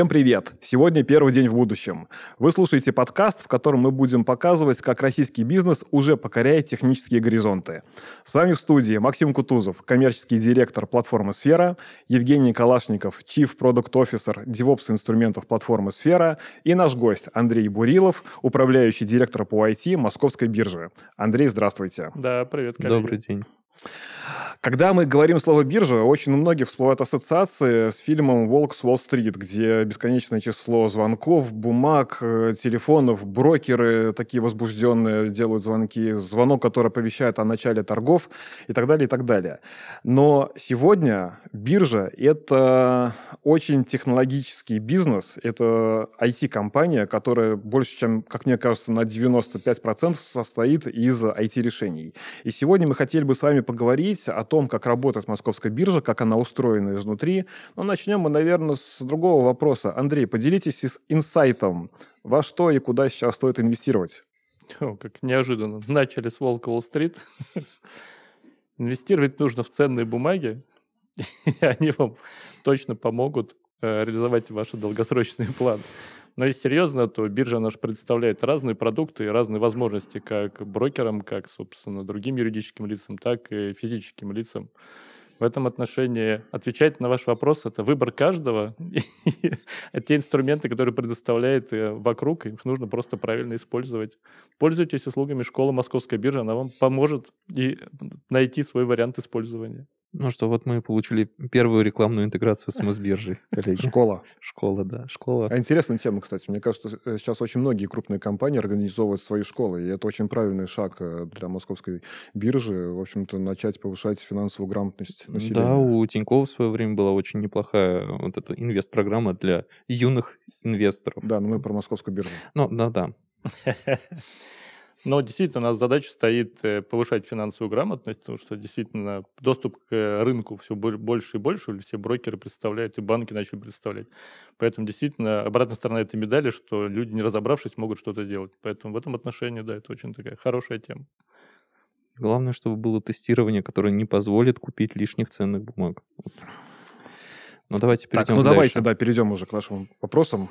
Всем привет! Сегодня первый день в будущем. Вы слушаете подкаст, в котором мы будем показывать, как российский бизнес уже покоряет технические горизонты. С вами в студии Максим Кутузов, коммерческий директор платформы «Сфера», Евгений Калашников, Chief Product Officer DevOps инструментов платформы «Сфера» и наш гость Андрей Бурилов, управляющий директор по IT Московской биржи. Андрей, здравствуйте. Да, привет, коллеги. Добрый день. Когда мы говорим слово «биржа», очень у многих всплывают ассоциации с фильмом «Волк с Уолл-стрит», где бесконечное число звонков, бумаг, э, телефонов, брокеры такие возбужденные делают звонки, звонок, который оповещает о начале торгов и так далее, и так далее. Но сегодня биржа – это очень технологический бизнес, это IT-компания, которая больше, чем, как мне кажется, на 95% состоит из IT-решений. И сегодня мы хотели бы с вами поговорить о том, как работает московская биржа, как она устроена изнутри. Но начнем мы, наверное, с другого вопроса. Андрей, поделитесь инсайтом, во что и куда сейчас стоит инвестировать? О, как неожиданно. Начали с Волка Уолл-стрит. Инвестировать нужно в ценные бумаги, и они вам точно помогут э, реализовать ваши долгосрочные планы. Но если серьезно, то биржа наш представляет разные продукты и разные возможности как брокерам, как, собственно, другим юридическим лицам, так и физическим лицам. В этом отношении отвечать на ваш вопрос – это выбор каждого. А те инструменты, которые предоставляет э, вокруг, их нужно просто правильно использовать. Пользуйтесь услугами школы Московской биржи, она вам поможет и найти свой вариант использования. Ну что, вот мы получили первую рекламную интеграцию с МС-биржей, коллеги. Школа. Школа, да, школа. А интересная тема, кстати. Мне кажется, э, сейчас очень многие крупные компании организовывают свои школы, и это очень правильный шаг э, для московской биржи, в общем-то, начать повышать финансовую грамотность населения. Да, у Тинькова в свое время была очень неплохая вот эта инвест-программа для юных инвесторов. Да, но мы про московскую биржу. Ну, да-да. Но действительно, у нас задача стоит э, повышать финансовую грамотность, потому что действительно доступ к рынку все больше и больше, все брокеры представляют, и банки начали представлять. Поэтому действительно обратная сторона этой медали, что люди, не разобравшись, могут что-то делать. Поэтому в этом отношении, да, это очень такая хорошая тема. Главное, чтобы было тестирование, которое не позволит купить лишних ценных бумаг. Ну, давайте перейдем так, ну дальше. давайте, да, перейдем уже к нашим вопросам.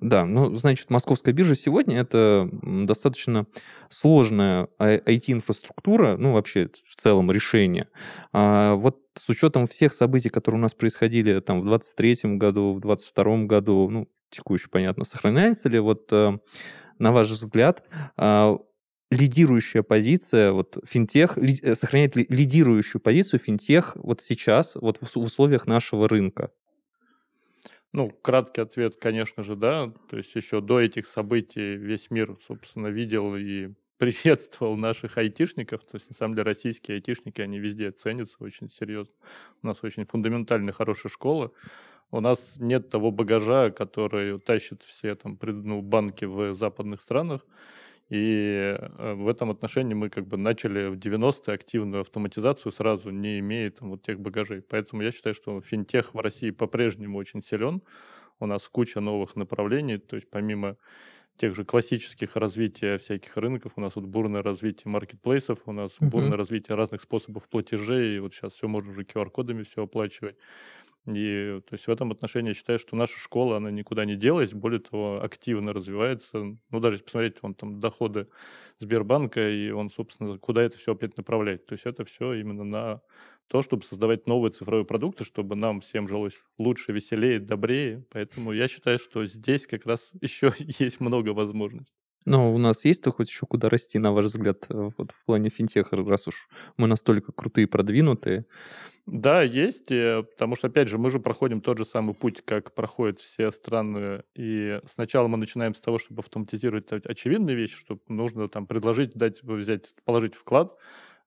Да, ну, значит, московская биржа сегодня это достаточно сложная IT-инфраструктура, ну, вообще в целом решение. А вот с учетом всех событий, которые у нас происходили там в 23 году, в 22 году, ну, текущий, понятно, сохраняется ли вот, э, на ваш взгляд, а, лидирующая позиция, вот финтех, ли, э, сохраняет ли лидирующую позицию финтех вот сейчас, вот в, в условиях нашего рынка? Ну, краткий ответ, конечно же, да. То есть еще до этих событий весь мир, собственно, видел и приветствовал наших айтишников. То есть, на самом деле, российские айтишники, они везде ценятся очень серьезно. У нас очень фундаментальная, хорошая школа. У нас нет того багажа, который тащит все там, ну, банки в западных странах. И э, в этом отношении мы как бы начали в 90-е активную автоматизацию сразу, не имея там вот тех багажей. Поэтому я считаю, что финтех в России по-прежнему очень силен. У нас куча новых направлений, то есть помимо тех же классических развития всяких рынков. У нас вот бурное развитие маркетплейсов, у нас uh-huh. бурное развитие разных способов платежей, и вот сейчас все можно уже QR-кодами все оплачивать. И то есть в этом отношении я считаю, что наша школа, она никуда не делась, более того, активно развивается. Ну, даже если посмотреть, вон там доходы Сбербанка, и он, собственно, куда это все опять направляет. То есть это все именно на то, чтобы создавать новые цифровые продукты, чтобы нам всем жилось лучше, веселее, добрее. Поэтому я считаю, что здесь как раз еще есть много возможностей. Но у нас есть-то хоть еще куда расти, на ваш взгляд, э, вот в плане финтеха, раз уж мы настолько крутые, продвинутые? Да, есть, э, потому что, опять же, мы же проходим тот же самый путь, как проходят все страны, и сначала мы начинаем с того, чтобы автоматизировать очевидные вещи, что нужно там предложить, дать, взять, положить вклад,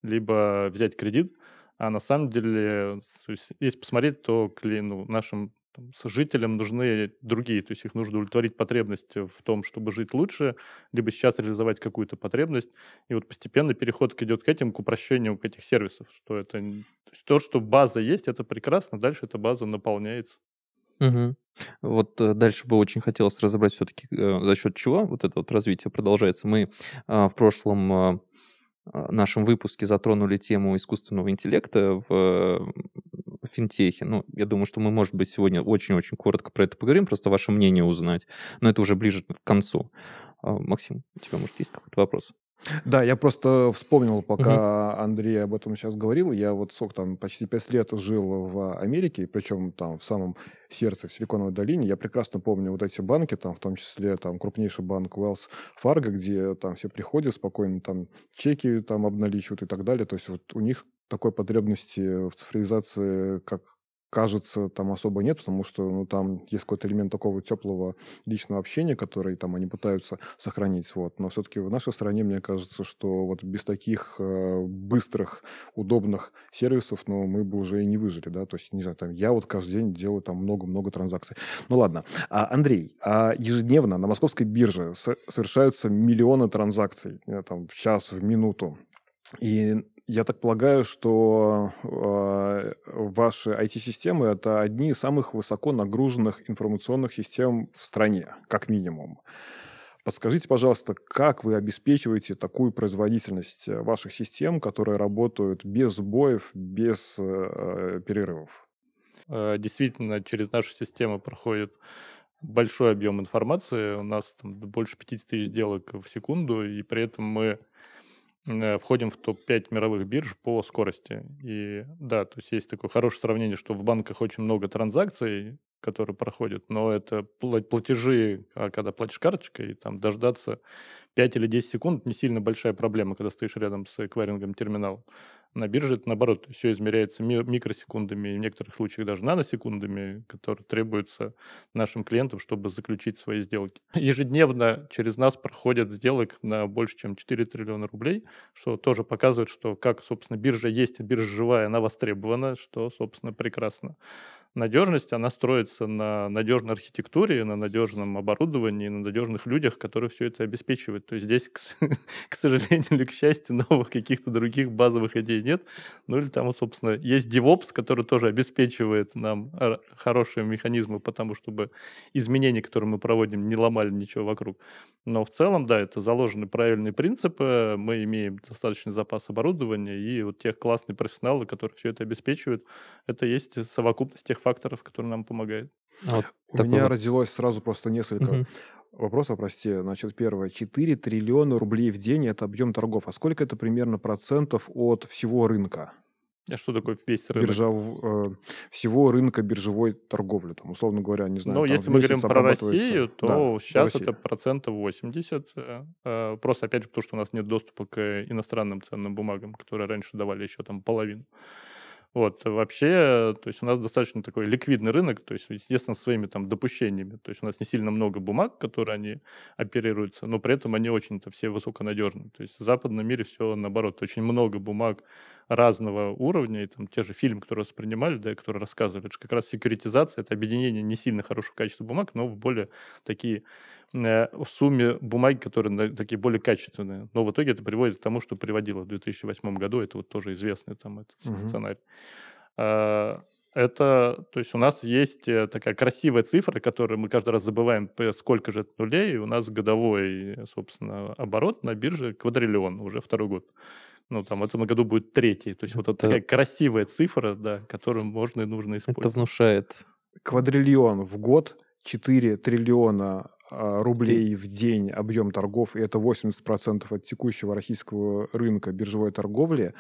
либо взять кредит, а на самом деле, если посмотреть, то ну, нашим там, жителям нужны другие, то есть их нужно удовлетворить потребность в том, чтобы жить лучше, либо сейчас реализовать какую-то потребность. И вот постепенно переход идет к этим, к упрощению к этих сервисов, что это то, есть то, что база есть, это прекрасно, дальше эта база наполняется. Угу. Вот э, дальше бы очень хотелось разобрать все-таки э, за счет чего вот это вот развитие продолжается. Мы э, в прошлом э, нашем выпуске затронули тему искусственного интеллекта в финтехе. Ну, я думаю, что мы, может быть, сегодня очень-очень коротко про это поговорим, просто ваше мнение узнать, но это уже ближе к концу. А, Максим, у тебя, может, есть какой-то вопрос? Да, я просто вспомнил, пока угу. Андрей об этом сейчас говорил. Я вот сколько там, почти пять лет жил в Америке, причем там в самом сердце, в Силиконовой долине. Я прекрасно помню вот эти банки, там в том числе там крупнейший банк Wells Fargo, где там все приходят спокойно, там чеки там обналичивают и так далее. То есть вот у них такой потребности в цифровизации, как кажется, там особо нет, потому что ну, там есть какой-то элемент такого теплого личного общения, который там они пытаются сохранить. Вот. Но все-таки в нашей стране, мне кажется, что вот без таких э, быстрых, удобных сервисов, ну, мы бы уже и не выжили, да, то есть, не знаю, там, я вот каждый день делаю там много-много транзакций. Ну, ладно. А, Андрей, а ежедневно на московской бирже совершаются миллионы транзакций, э, там, в час, в минуту. И я так полагаю, что э, ваши IT-системы – это одни из самых высоко нагруженных информационных систем в стране, как минимум. Подскажите, пожалуйста, как вы обеспечиваете такую производительность ваших систем, которые работают без сбоев, без э, перерывов? Э, действительно, через нашу систему проходит большой объем информации. У нас там больше 50 тысяч сделок в секунду, и при этом мы входим в топ-5 мировых бирж по скорости. И да, то есть есть такое хорошее сравнение, что в банках очень много транзакций, которые проходят, но это платежи, а когда платишь карточкой, там дождаться 5 или 10 секунд не сильно большая проблема, когда стоишь рядом с эквайрингом терминалом. На бирже это наоборот, все измеряется микросекундами, в некоторых случаях даже наносекундами, которые требуются нашим клиентам, чтобы заключить свои сделки. Ежедневно через нас проходят сделок на больше, чем 4 триллиона рублей, что тоже показывает, что как, собственно, биржа есть, биржа живая, она востребована, что, собственно, прекрасно надежность, она строится на надежной архитектуре, на надежном оборудовании, на надежных людях, которые все это обеспечивают. То есть здесь, к, к сожалению или к счастью, новых каких-то других базовых идей нет. Ну или там, собственно, есть DevOps, который тоже обеспечивает нам хорошие механизмы, потому чтобы изменения, которые мы проводим, не ломали ничего вокруг. Но в целом, да, это заложены правильные принципы, мы имеем достаточный запас оборудования, и вот тех классные профессионалы, которые все это обеспечивают, это есть совокупность тех факторов, которые нам помогают. А вот У меня родилось сразу просто несколько угу. Вопросов, прости. Значит, первое. 4 триллиона рублей в день – это объем торгов. А сколько это примерно процентов от всего рынка? А что такое весь рынок? Биржа, э, всего рынка биржевой торговли, там, условно говоря, не знаю. Ну, если мы говорим про Россию, то да, сейчас это процентов 80. Э, э, просто, опять же, потому что у нас нет доступа к иностранным ценным бумагам, которые раньше давали еще там половину. Вот, вообще, то есть у нас достаточно такой ликвидный рынок, то есть, естественно, своими там допущениями. То есть у нас не сильно много бумаг, которые они оперируются, но при этом они очень-то все высоконадежны. То есть в западном мире все наоборот, очень много бумаг разного уровня, и там те же фильмы, которые воспринимали, да, которые рассказывали, это же как раз секуритизация, это объединение не сильно хорошего качества бумаг, но в более такие Э, в сумме бумаги, которые такие более качественные. Но в итоге это приводит к тому, что приводило в 2008 году. Это вот тоже известный там этот угу. сценарий. А, это, то есть у нас есть э, такая красивая цифра, которую мы каждый раз забываем, сколько же это нулей. И у нас годовой, собственно, оборот на бирже квадриллион уже второй год. Ну, там в этом году будет третий. То есть это... вот это такая красивая цифра, да, которую можно и нужно использовать. Это внушает. Квадриллион в год, 4 триллиона а, рублей в день объем торгов, и это 80% от текущего российского рынка биржевой торговли.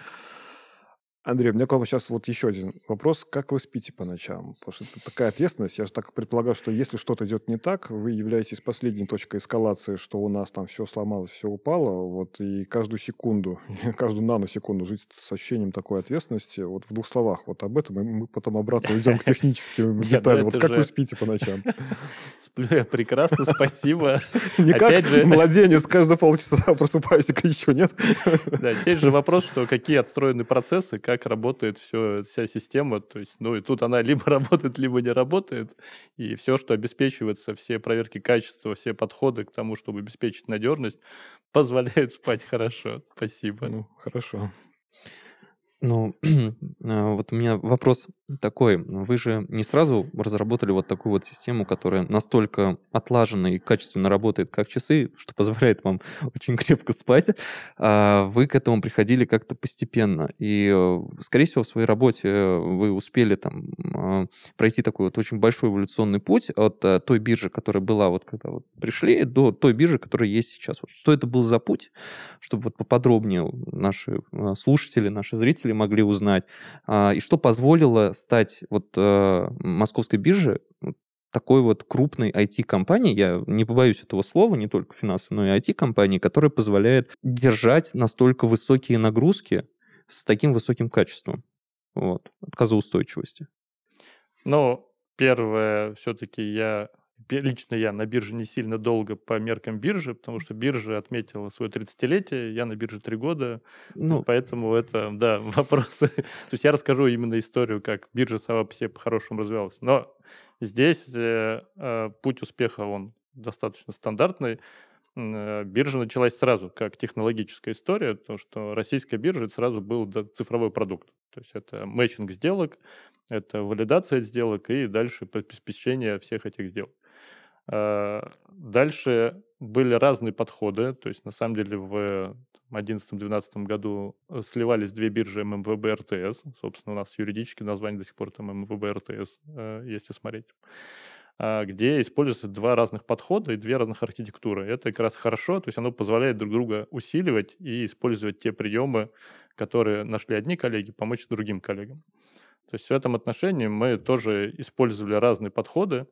Андрей, у меня к вам сейчас вот еще один вопрос. Как вы спите по ночам? Потому что это такая ответственность. Я же так предполагаю, что если что-то идет не так, вы являетесь последней точкой эскалации, что у нас там все сломалось, все упало. Вот и каждую секунду, каждую наносекунду жить с ощущением такой ответственности. Вот в двух словах вот об этом, и мы потом обратно идем к техническим ну деталям. Вот как вы спите по ночам? Сплю я прекрасно, спасибо. Не как младенец, каждые полчаса просыпаюсь и кричу, нет? Да, здесь же вопрос, что какие отстроены процессы, как работает все, вся система. То есть, ну, и тут она либо работает, либо не работает. И все, что обеспечивается, все проверки качества, все подходы к тому, чтобы обеспечить надежность, позволяет спать хорошо. Спасибо. Ну, хорошо. Ну, а, вот у меня вопрос такой. Вы же не сразу разработали вот такую вот систему, которая настолько отлажена и качественно работает, как часы, что позволяет вам очень крепко спать. А вы к этому приходили как-то постепенно. И, э, скорее всего, в своей работе вы успели там пройти такой вот очень большой эволюционный путь от э, той биржи, которая была вот когда вот пришли, до той биржи, которая есть сейчас. Вот что это был за путь, чтобы вот поподробнее наши э, слушатели, наши зрители могли узнать, а, и что позволило стать вот э, московской бирже такой вот крупной IT-компанией, я не побоюсь этого слова, не только финансовой, но и IT-компанией, которая позволяет держать настолько высокие нагрузки с таким высоким качеством вот, отказоустойчивости. Ну, первое, все-таки я лично я на бирже не сильно долго по меркам биржи, потому что биржа отметила свое 30-летие, я на бирже 3 года, ну, поэтому это, да, вопросы. То есть я расскажу именно историю, как биржа сама по себе по-хорошему развивалась. Но здесь э, э, путь успеха, он достаточно стандартный. Э, биржа началась сразу как технологическая история, то что российская биржа это сразу был цифровой продукт. То есть это мэчинг сделок, это валидация сделок и дальше обеспечение всех этих сделок. А, дальше были разные подходы, то есть на самом деле в 2011-2012 году э, сливались две биржи ММВБ РТС. Собственно, у нас юридически название до сих пор там ММВБ РТС, э, если смотреть а, где используются два разных подхода и две разных архитектуры. Это как раз хорошо, то есть оно позволяет друг друга усиливать и использовать те приемы, которые нашли одни коллеги, помочь другим коллегам. То есть в этом отношении мы тоже использовали разные подходы,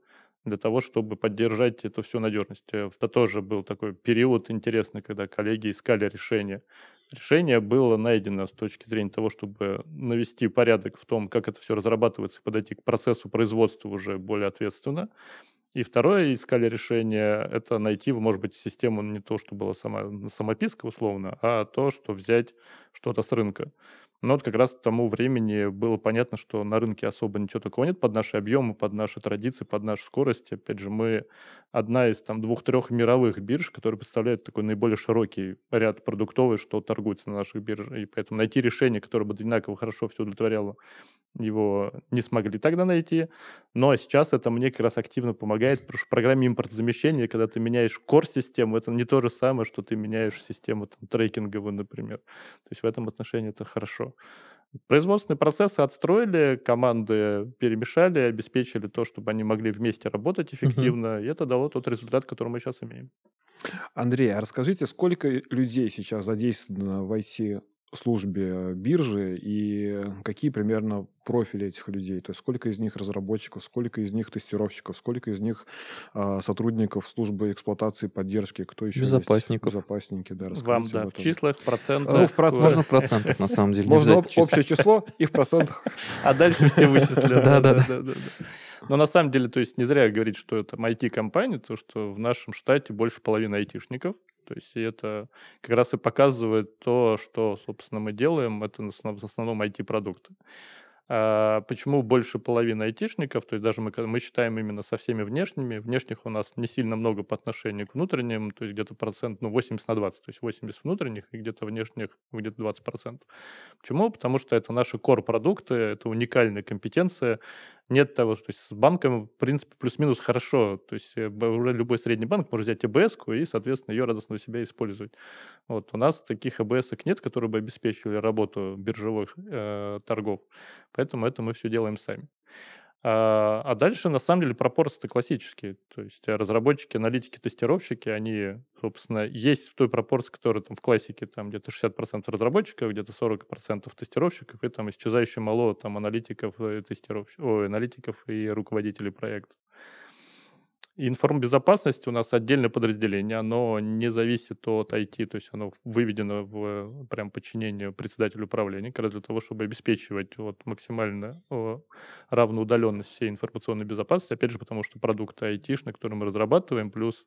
для того, чтобы поддержать эту всю надежность. Э, это тоже был такой период интересный, когда коллеги искали решение. Решение было найдено с точки зрения того, чтобы навести порядок в том, как это все разрабатывается, подойти к процессу производства уже более ответственно. И второе, искали решение, это найти, может быть, систему не то, что была сама, самописка условно, а то, что взять что-то с рынка. Но вот как раз к тому времени было понятно, что на рынке особо ничего такого нет под наши объемы, под наши традиции, под нашу скорость. Опять же, мы одна из там двух-трех мировых бирж, которая представляет такой наиболее широкий ряд продуктовый, что торгуется на наших биржах. И поэтому найти решение, которое бы одинаково хорошо все удовлетворяло, его не смогли тогда найти. Но сейчас это мне как раз активно помогает, потому что в программе импортозамещения, когда ты меняешь core-систему, это не то же самое, что ты меняешь систему там, трекинговую, например. То есть в этом отношении это хорошо. Производственные процессы отстроили, команды перемешали, обеспечили то, чтобы они могли вместе работать эффективно, uh-huh. и это дало тот результат, который мы сейчас имеем. Андрей, а расскажите, сколько людей сейчас задействовано в IT службе биржи и какие примерно профили этих людей? То есть сколько из них разработчиков, сколько из них тестировщиков, сколько из них э, сотрудников службы эксплуатации, поддержки, кто еще Безопасников. есть? Безопасники. Да, Вам, да, в числах, процентах. Ну, в процентах. Можно в процентах, на самом деле. Можно общее число и в процентах. А дальше все вычислены. Да, да, да. Но на самом деле, то есть не зря говорить, что это IT-компания, то что в нашем штате больше половины айтишников. То есть это как раз и показывает то, что, собственно, мы делаем, это в основном IT-продукты. А почему больше половины айтишников? То есть даже мы, мы считаем именно со всеми внешними. Внешних у нас не сильно много по отношению к внутренним, то есть где-то процент, ну, 80 на 20, то есть 80 внутренних и где-то внешних где-то 20 процентов. Почему? Потому что это наши core-продукты, это уникальная компетенция, нет того, что с банком, в принципе, плюс-минус хорошо. То есть э, уже любой средний банк может взять АБС и, соответственно, ее радостно у себя использовать. Вот. У нас таких АБС нет, которые бы обеспечивали работу биржевых э, торгов. Поэтому это мы все делаем сами. А, а дальше, на самом деле, пропорции классические. То есть разработчики, аналитики, тестировщики, они, собственно, есть в той пропорции, которая там в классике там где-то 60% разработчиков, где-то 40% тестировщиков, и там исчезающе мало там аналитиков, и тестировщиков, ой, аналитиков и руководителей проекта. Информбезопасность у нас отдельное подразделение, оно не зависит от IT, то есть оно выведено в прям подчинение председателю управления, как раз для того, чтобы обеспечивать вот максимально равную удаленность всей информационной безопасности, опять же, потому что продукты IT, который мы разрабатываем, плюс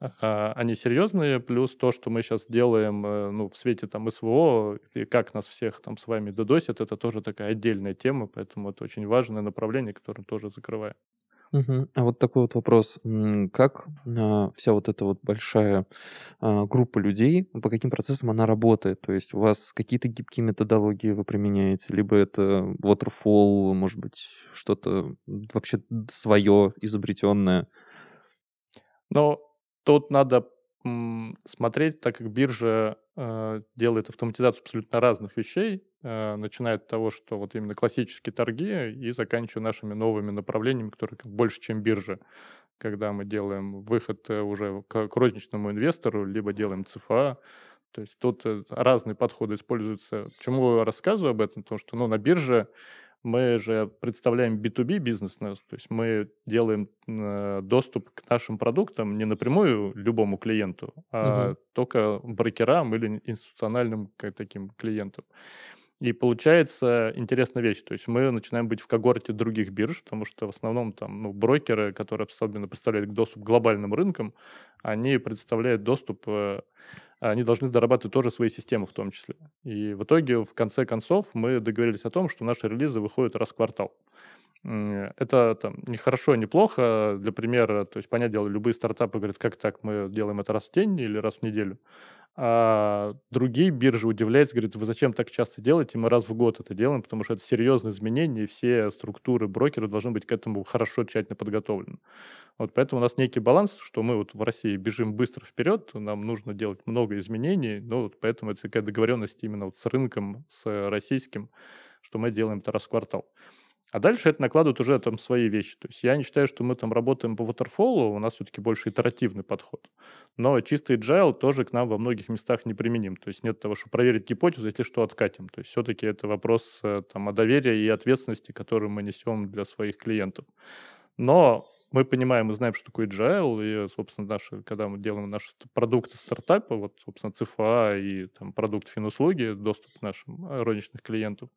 а, они серьезные, плюс то, что мы сейчас делаем э, ну, в свете там СВО, и как нас всех там с вами додосят, это тоже такая отдельная тема, поэтому это очень важное направление, которое тоже закрываем. Мгм. А вот такой вот вопрос. Как а, вся вот эта вот большая а, группа людей, по каким процессам она работает? То есть у вас какие-то гибкие методологии вы применяете, либо это waterfall, может быть, что-то вообще свое, изобретенное? Но тут надо м, смотреть, так как биржа э, делает автоматизацию абсолютно разных вещей, начиная от того, что вот именно классические торги и заканчивая нашими новыми направлениями, которые больше, чем биржа, когда мы делаем выход э, уже к, розничному инвестору, либо делаем ЦФА. То есть тут э, разные подходы используются. Почему я рассказываю об этом? Потому что ну, на бирже мы же представляем B2B бизнес, то есть мы делаем э, доступ к нашим продуктам не напрямую любому клиенту, а Мгм. только брокерам или институциональным таким клиентам. И получается интересная вещь. То есть мы начинаем быть в когорте других бирж, потому что в основном там ну, брокеры, которые особенно представляют доступ к глобальным рынкам, они представляют доступ, э, они должны зарабатывать тоже свои системы в том числе. И в итоге, в конце концов, мы договорились о том, что наши релизы выходят раз в квартал. Это там не хорошо, не плохо. Для примера, то есть, понятное дело, любые стартапы говорят, как так, мы делаем это раз в день или раз в неделю. А другие биржи удивляются, говорят, вы зачем так часто делаете? Мы раз в год это делаем, потому что это серьезные изменения, и все структуры брокера должны быть к этому хорошо, тщательно подготовлены. Вот поэтому у нас некий баланс, что мы вот в России бежим быстро вперед, нам нужно делать много изменений, но вот поэтому это такая договоренность именно вот с рынком, с российским, что мы делаем это раз в квартал. А дальше это накладывает уже там свои вещи. То есть я не считаю, что мы там работаем по waterfall, у нас все-таки больше итеративный подход. Но чистый agile тоже к нам во многих местах не применим. То есть нет того, что проверить гипотезу, если что, откатим. То есть все-таки это вопрос э, там, о доверии и ответственности, которую мы несем для своих клиентов. Но мы понимаем и знаем, что такое agile, и, собственно, наши, когда мы делаем наши продукты стартапа, вот, собственно, ЦФА и там продукт финуслуги, доступ к нашим э, розничных клиентов,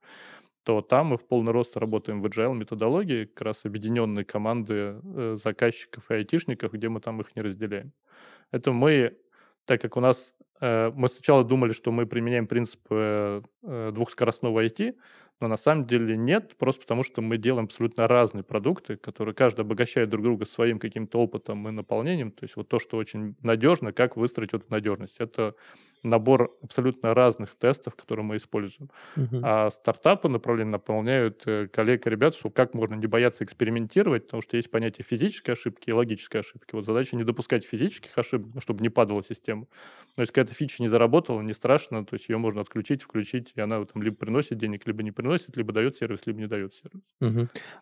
то там мы в полный рост работаем в agile методологии, как раз объединенные команды э, заказчиков и айтишников, где мы там их не разделяем. Это мы, так как у нас, э, мы сначала думали, что мы применяем принцип э, двухскоростного IT, но на самом деле нет, просто потому что мы делаем абсолютно разные продукты, которые каждый обогащает друг друга своим каким-то опытом и наполнением. То есть вот то, что очень надежно, как выстроить эту надежность. Это набор абсолютно разных тестов, которые мы используем. Мгм. А стартапы направления наполняют э, коллег и ребят, что как можно не бояться экспериментировать, потому что есть понятие физической ошибки и логической ошибки. Вот задача не допускать физических ошибок, ну, чтобы не падала система. Но если какая-то фича не заработала, не страшно, то есть ее можно отключить, включить, и она там либо приносит денег, либо не приносит, либо дает сервис, либо не дает сервис.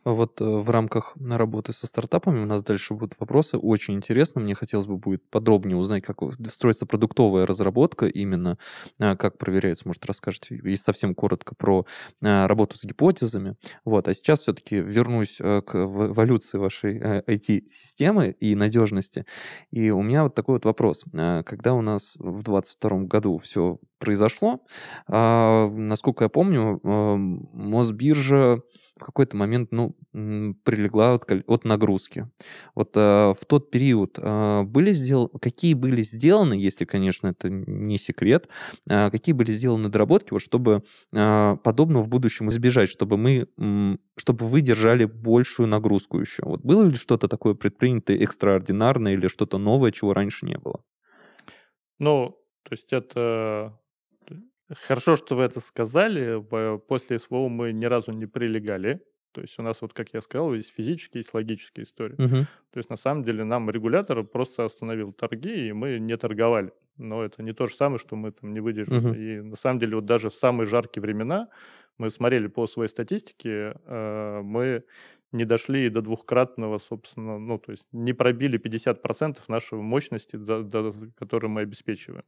А Вот э, в рамках работы со стартапами у нас дальше будут вопросы. Очень интересно. Мне хотелось бы будет подробнее узнать, как у- строится продуктовая разработка именно, а, как проверяется, может, расскажете, и совсем коротко про а, работу с гипотезами. Вот. А сейчас все-таки вернусь э, к эволюции вашей IT-системы и надежности. И у меня вот такой вот вопрос. А, Когда у нас в 2022 году все произошло, насколько я помню, эм, Мосбиржа в какой-то момент, ну, прилегла от, от нагрузки. Вот э, в тот период э, были сделаны, какие были сделаны, если, конечно, это не секрет, э, какие были сделаны доработки, вот, чтобы э, подобного в будущем избежать, чтобы мы, м, чтобы вы держали большую нагрузку еще. Вот было ли что-то такое предпринято экстраординарное или что-то новое, чего раньше не было? Ну, то есть это хорошо, что вы это сказали. После СВО мы ни разу не прилегали. То есть у нас, вот как я сказал, есть физические, есть логические истории. Мгм. То есть на самом деле нам регулятор просто остановил торги, и мы не торговали. Но это не то же самое, что мы там не выдержали. Мгм. И на самом деле вот даже в самые жаркие времена мы смотрели по своей статистике, э, мы не дошли до двухкратного, собственно, ну, то есть не пробили 50% нашей мощности, до, до- которую мы обеспечиваем.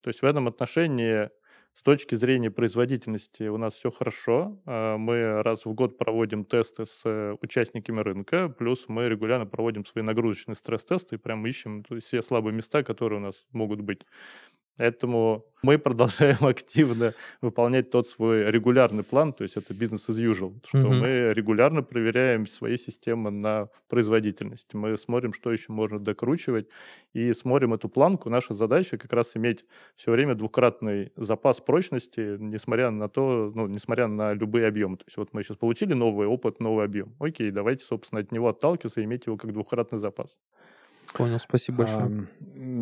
То есть в этом отношении с точки зрения производительности у нас все хорошо. А, Мы раз в год проводим тесты с э, участниками рынка, плюс мы регулярно проводим свои нагрузочные стресс-тесты и прям ищем все слабые места, которые у нас могут быть. Поэтому мы продолжаем активно выполнять тот свой регулярный план, то есть это бизнес as usual, что Мгм. мы регулярно проверяем свои системы на производительность. Мы смотрим, что еще можно докручивать, и смотрим эту планку. Наша задача как раз иметь все время двукратный запас прочности, несмотря на то, ну, несмотря на любые объемы. То есть вот мы сейчас получили новый опыт, новый объем. Окей, давайте, собственно, от него отталкиваться и иметь его как двукратный запас. Понял, спасибо большое.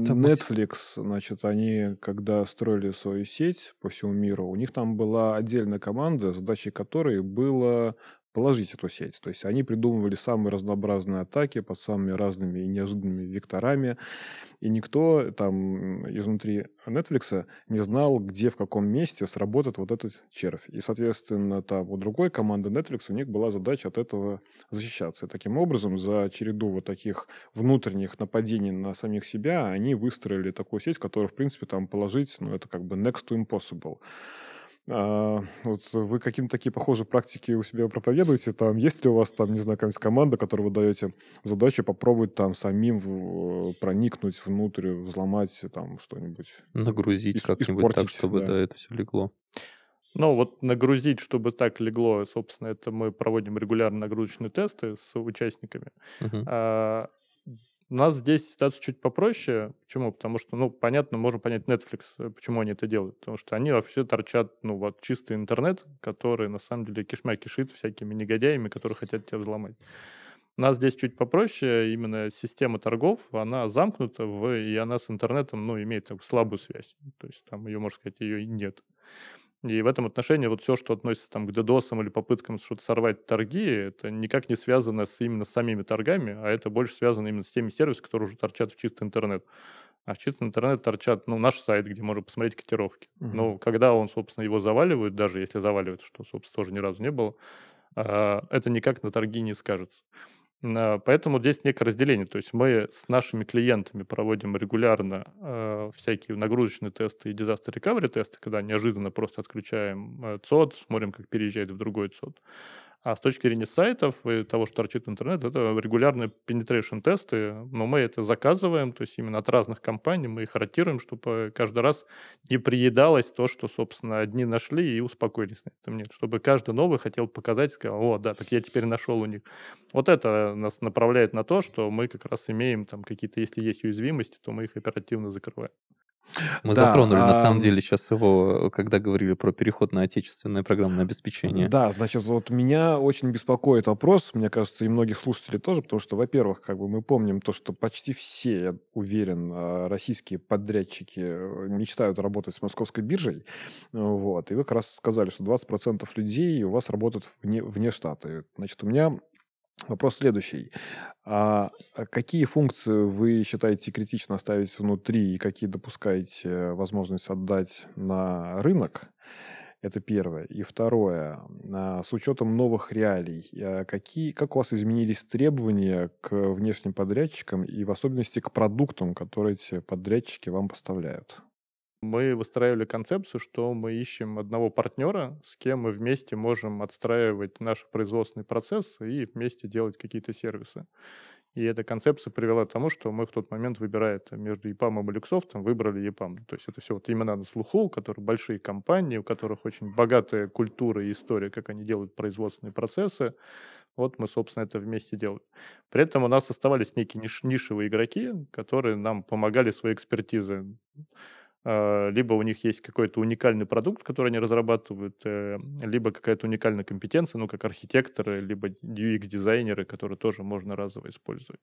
Так, Netflix, значит, они, когда строили свою сеть по всему миру, у них там была отдельная команда, задачей которой было положить эту сеть. То есть они придумывали самые разнообразные атаки под самыми разными и неожиданными векторами. И никто там изнутри Netflix не знал, где, в каком месте сработает вот этот червь. И, соответственно, там у другой команды Netflix у них была задача от этого защищаться. И таким образом, за череду вот таких внутренних нападений на самих себя, они выстроили такую сеть, которую, в принципе, там положить, ну, это как бы next to impossible. А, вот вы какие-то такие похожие практики у себя проповедуете? Там есть ли у вас там, не знаю, какая-нибудь команда, которой вы даете задачу попробовать там самим в- проникнуть внутрь, взломать там что-нибудь? Нагрузить ис- как-нибудь так, чтобы да. да, это все легло. Ну, вот нагрузить, чтобы так легло, собственно, это мы проводим регулярно нагрузочные тесты с участниками. Мгм. А, У нас здесь ситуация чуть попроще. Почему? Потому что, ну, понятно, можно понять Netflix, э, почему они это делают. Потому что они вообще торчат, ну, вот чистый интернет, который, на самом деле, кишмя кишит всякими негодяями, которые хотят тебя взломать. У нас здесь чуть попроще, именно система торгов, она замкнута, в, и она с интернетом, ну, имеет такую слабую связь. То есть там ее, можно сказать, ее и нет. И в этом отношении вот все, что относится там к DDoS или попыткам что-то сорвать торги, это никак не связано с именно с самими торгами, а это больше связано именно с теми сервисами, которые уже торчат в чистый интернет. А в чистый интернет торчат, ну, наш сайт, где можно посмотреть котировки. Мгм. Но когда он, собственно, его заваливают, даже если заваливают, что, собственно, тоже ни разу не было, а, это никак на торги не скажется. А, Поэтому здесь некое разделение. То есть мы с нашими клиентами проводим регулярно э, всякие нагрузочные тесты и disaster recovery тесты, когда неожиданно просто отключаем э, ЦОД, смотрим, как переезжает в другой ЦОД. А с точки зрения сайтов и того, что торчит интернет, это регулярные penetration тесты, но мы это заказываем, то есть именно от разных компаний, мы их ротируем, чтобы каждый раз не приедалось то, что, собственно, одни нашли и успокоились на этом. Нет, чтобы каждый новый хотел показать, сказал, о, да, так я теперь нашел у них. Вот это нас направляет на то, что мы как раз имеем там какие-то, если есть уязвимости, то мы их оперативно закрываем. Мы Да, затронули, на а, самом деле, сейчас его, когда говорили про переход на отечественное программное обеспечение. Да, значит, вот меня очень беспокоит вопрос, мне кажется, и многих слушателей тоже, потому что, во-первых, как бы мы помним то, что почти все, я уверен, а, российские подрядчики э, мечтают работать с московской биржей, вот, и вы как раз сказали, что 20% людей у вас работают вне, вне штата. Значит, у меня Вопрос следующий. А а какие функции вы считаете критично оставить внутри и какие допускаете возможность отдать на рынок? Это первое. И второе. а, С учетом новых реалий, а, какие, как у вас изменились требования к внешним подрядчикам и в особенности к продуктам, которые эти подрядчики вам поставляют? Мы выстраивали концепцию, что мы ищем одного партнера, с кем мы вместе можем отстраивать наш производственный процесс и вместе делать какие-то сервисы. И эта концепция привела к тому, что мы в тот момент, выбирая это между EPAM и Luxoft, выбрали EPAM. То есть это все вот имена на слуху, у которых большие компании, у которых очень богатая культура и история, как они делают производственные процессы. Вот мы, собственно, это вместе делали. При этом у нас оставались некие ниш- нишевые игроки, которые нам помогали своей экспертизой. А, Либо у них есть какой-то уникальный продукт, который они разрабатывают, э, либо какая-то уникальная компетенция, ну, как архитекторы, либо UX-дизайнеры, которые тоже можно разово использовать.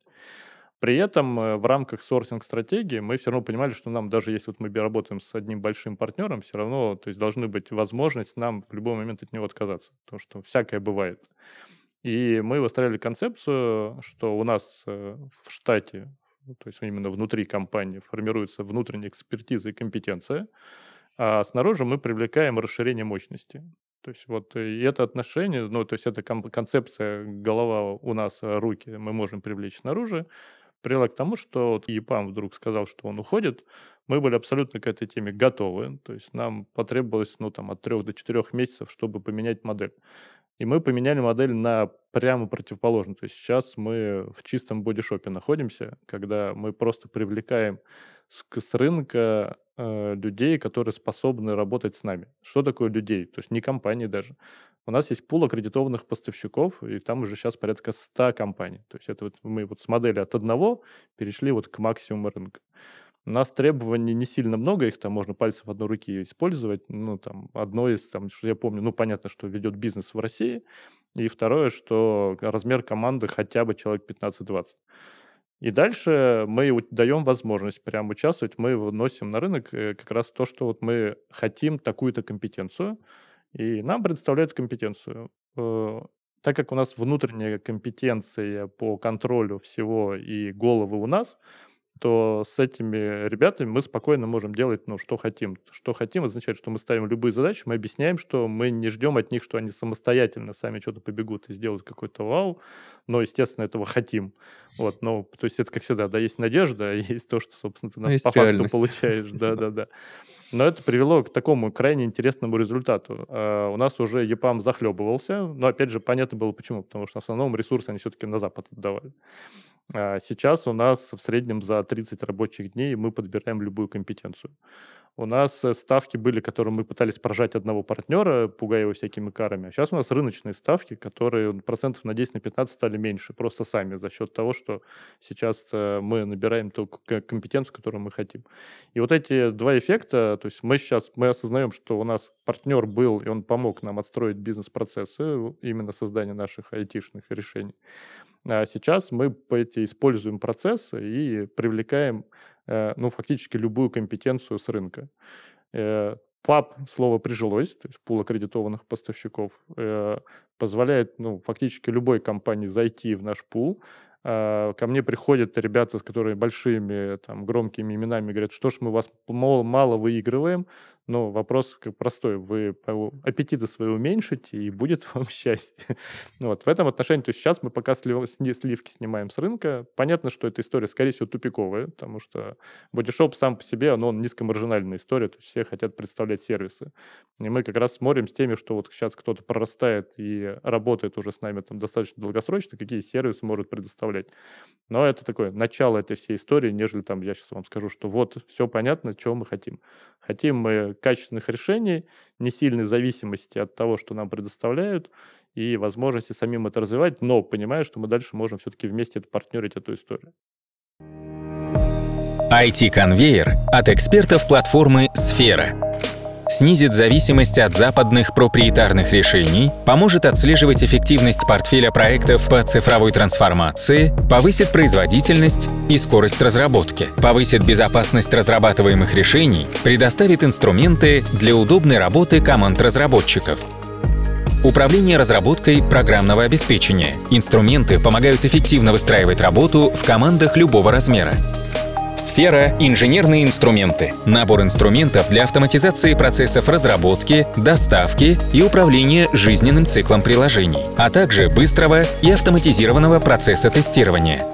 При этом э, в рамках сорсинг-стратегии мы все равно понимали, что нам, даже если вот мы работаем с одним большим партнером, все равно то есть должны быть возможность нам в любой момент от него отказаться, потому что всякое бывает. И мы выстраивали концепцию, что у нас э, в штате, ну, то есть именно внутри компании формируется внутренняя экспертиза и компетенция, а снаружи мы привлекаем расширение мощности. То есть вот э, и это отношение, ну, то есть это концепция голова у нас, руки мы можем привлечь снаружи, привела к тому, что вот ЕПАМ вдруг сказал, что он уходит, мы были абсолютно к этой теме готовы, то есть нам потребовалось, ну, там, от трех до четырех месяцев, чтобы поменять модель. И мы поменяли модель на прямо противоположную. То есть сейчас мы в чистом бодишопе находимся, когда мы просто привлекаем с, с рынка э, людей, которые способны работать с нами. Что такое людей? То есть не компании даже. У нас есть пул аккредитованных поставщиков, и там уже сейчас порядка 100 компаний. То есть это вот мы вот с модели от одного перешли вот к максимуму рынка. У нас требований не сильно много, их там можно пальцев одной руки использовать. Ну, там, одно из, там, что я помню, ну, понятно, что ведет бизнес в России. И второе, что размер команды хотя бы человек 15-20. И дальше мы даем возможность прям участвовать, мы выносим на рынок э, как раз то, что вот мы хотим такую-то компетенцию, и нам предоставляют компетенцию. Э, так как у нас внутренняя компетенция по контролю всего и головы у нас, то с этими ребятами мы спокойно можем делать, ну, что хотим. Что хотим означает, что мы ставим любые задачи, мы объясняем, что мы не ждем от них, что они самостоятельно сами что-то побегут и сделают какой-то вау, но, естественно, этого хотим. Вот, ну, то есть это, как всегда, да, есть надежда, а есть то, что, собственно, ты нас по реальность. факту получаешь. Да-да-да. Но это привело к такому крайне интересному результату. Uh, у нас уже ЕПАМ захлебывался, но, опять же, понятно было почему, потому что в основном ресурсы они все-таки на Запад отдавали. А сейчас у нас в среднем за 30 рабочих дней мы подбираем любую компетенцию. У нас э, ставки были, которые мы пытались прожать одного партнера, пугая его всякими карами. А сейчас у нас рыночные ставки, которые процентов на 10 на 15 стали меньше, просто сами, за счет того, что сейчас э, мы набираем ту компетенцию, которую мы хотим. И вот эти два эффекта, то есть мы сейчас мы осознаем, что у нас партнер был, и он помог нам отстроить бизнес-процессы, именно создание наших айтишных решений. А сейчас мы эти используем процессы и привлекаем, э, ну, фактически любую компетенцию с рынка. Э, ПАП слово прижилось, то есть пул аккредитованных поставщиков, э, позволяет ну, фактически любой компании зайти в наш пул, а, ко мне приходят ребята, которые большими, там, громкими именами говорят, что ж мы вас мало выигрываем, но вопрос как простой. Вы аппетиты свои уменьшите, и будет вам счастье. вот. В этом отношении, то есть сейчас мы пока сливки снимаем с рынка. Понятно, что эта история, скорее всего, тупиковая, потому что бодишоп сам по себе, оно низкомаржинальная история, то есть все хотят представлять сервисы. И мы как раз смотрим с теми, что вот сейчас кто-то прорастает и работает уже с нами там достаточно долгосрочно, какие сервисы может предоставлять. Но это такое начало этой всей истории, нежели там я сейчас вам скажу, что вот все понятно, чего мы хотим. Хотим мы качественных решений, не сильной зависимости от того, что нам предоставляют, и возможности самим это развивать, но понимая, что мы дальше можем все-таки вместе партнерить эту историю. IT-конвейер от экспертов платформы «Сфера» снизит зависимость от западных проприетарных решений, поможет отслеживать эффективность портфеля проектов по цифровой трансформации, повысит производительность и скорость разработки, повысит безопасность разрабатываемых решений, предоставит инструменты для удобной работы команд разработчиков. Управление разработкой программного обеспечения. Инструменты помогают эффективно выстраивать работу в командах любого размера. Сфера — инженерные инструменты. Набор инструментов для автоматизации процессов разработки, доставки и управления жизненным циклом приложений, а также быстрого и автоматизированного процесса тестирования.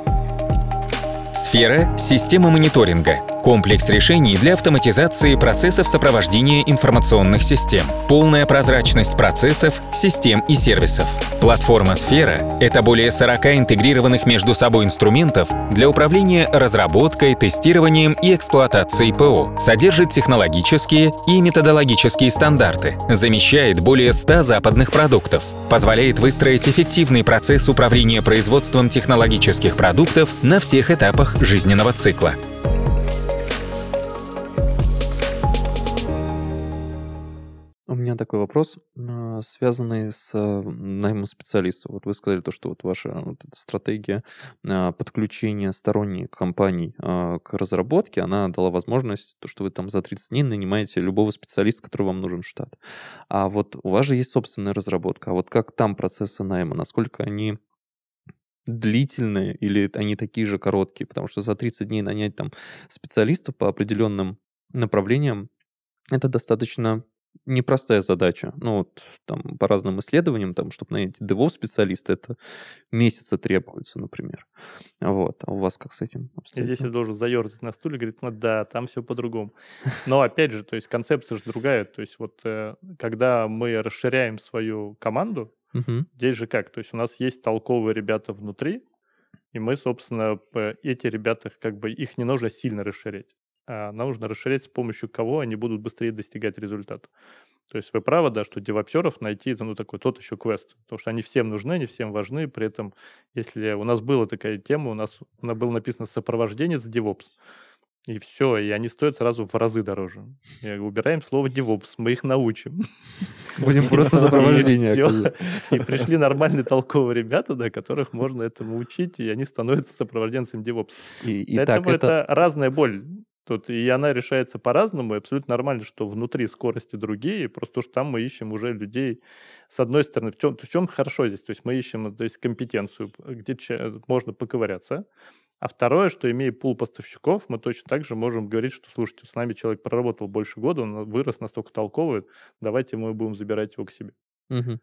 Сфера — система мониторинга. Комплекс решений для автоматизации процессов сопровождения информационных систем. Полная прозрачность процессов, систем и сервисов. Платформа «Сфера» — это более 40 интегрированных между собой инструментов для управления разработкой, тестированием и эксплуатацией ПО. Содержит технологические и методологические стандарты. Замещает более 100 западных продуктов. Позволяет выстроить эффективный процесс управления производством технологических продуктов на всех этапах жизненного цикла. Меня такой вопрос, а, связанный с а, наймом специалистов. Вот вы сказали то, что вот ваша вот эта стратегия а, подключения сторонних компаний к разработке, она дала возможность, то, что вы там за 30 дней нанимаете любого специалиста, который вам нужен в штат. А вот у вас же есть собственная разработка. А вот как там процессы найма? Насколько они длительные или они такие же короткие? Потому что за 30 дней нанять там специалистов по определенным направлениям это достаточно непростая задача. Ну, вот там по разным исследованиям, там, чтобы найти DevOps-специалиста, это месяцы требуется, например. Вот. А у вас как с этим обстоит? Здесь я должен заерзать на стуле, говорит, ну да, там все по-другому. Но опять же, то есть концепция же другая. То есть вот э, когда мы расширяем свою команду, здесь же как? То есть у нас есть толковые ребята внутри, и мы, собственно, эти ребята, как бы их не нужно сильно расширять. А нам нужно расширять с помощью кого они будут быстрее достигать результата. То есть вы правы, да, что девопсеров найти, это ну такой тот еще квест, потому что они всем нужны, они всем важны, при этом, если у нас была такая тема, у нас она было написано сопровождение за DevOps, и все, и они стоят сразу в разы дороже. Говорю, убираем слово DevOps, мы их научим. Будем просто сопровождение. И пришли нормальные толковые ребята, да, которых можно этому учить, и они становятся сопровожденцем DevOps. И, и Поэтому так, это... это разная боль. Тут и она решается по-разному, и абсолютно нормально, что внутри скорости другие, просто что там мы ищем уже людей, с одной стороны, в чем, в чем хорошо здесь, то есть мы ищем то есть, компетенцию, где можно поковыряться, а второе, что имея пул поставщиков, мы точно так же можем говорить, что, слушайте, с нами человек проработал больше года, он вырос настолько толковый, давайте мы будем забирать его к себе. Мгм.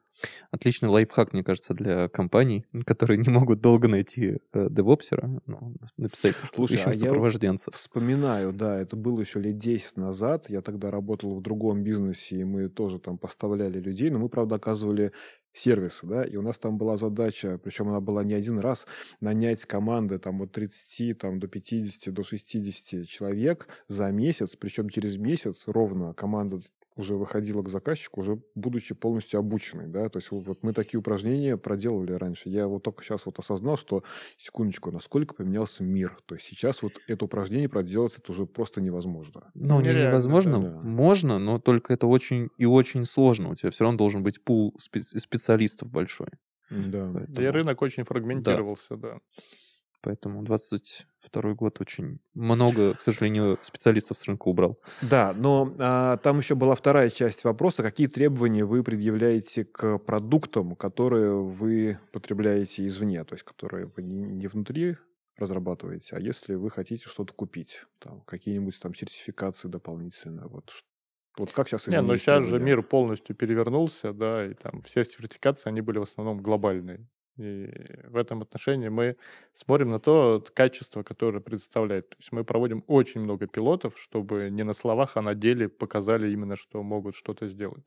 Отличный лайфхак, мне кажется, для компаний, которые не могут долго найти э, девопсера, ну, написать, что Слушай, ищем а я сопровожденца. Вспоминаю, да, это было еще лет 10 назад. Я тогда работал в другом бизнесе, и мы тоже там поставляли людей, но мы, правда, оказывали сервисы, да, и у нас там была задача, причем она была не один раз, нанять команды там от 30 там, до 50, до 60 человек за месяц, причем через месяц ровно команда уже выходила к заказчику, уже будучи полностью обученной, да, то есть вот мы такие упражнения проделывали раньше. Я вот только сейчас вот осознал, что, секундочку, насколько поменялся мир. То есть сейчас вот это упражнение проделать, это уже просто невозможно. Ну, не невозможно, да. можно, но только это очень и очень сложно. У тебя все равно должен быть пул спе- специалистов большой. Да. Да и Поэтому- рынок очень фрагментировался, да. Поэтому 22 год очень много, к сожалению, специалистов с рынка убрал. Да, но а, там еще была вторая часть вопроса. Какие требования вы предъявляете к продуктам, которые вы потребляете извне, то есть которые вы не не внутри разрабатываете, а если вы хотите что-то купить, там, какие-нибудь там сертификации дополнительные, вот, вот как сейчас Не, ну изменились сейчас же мир полностью перевернулся, да, и там все сертификации, они были в основном глобальные. И в этом отношении мы смотрим на то качество, которое предоставляет. То есть мы проводим очень много пилотов, чтобы не на словах, а на деле показали именно, что могут что-то сделать.